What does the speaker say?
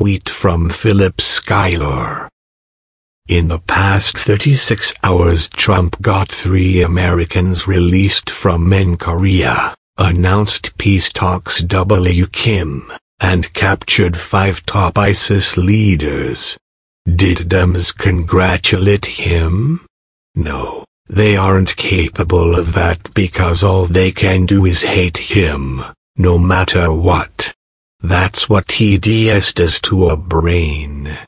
tweet from Philip Schuyler. In the past 36 hours Trump got three Americans released from in Korea, announced peace talks W. Kim, and captured five top ISIS leaders. Did Dems congratulate him? No, they aren't capable of that because all they can do is hate him, no matter what. That's what TDS does to a brain.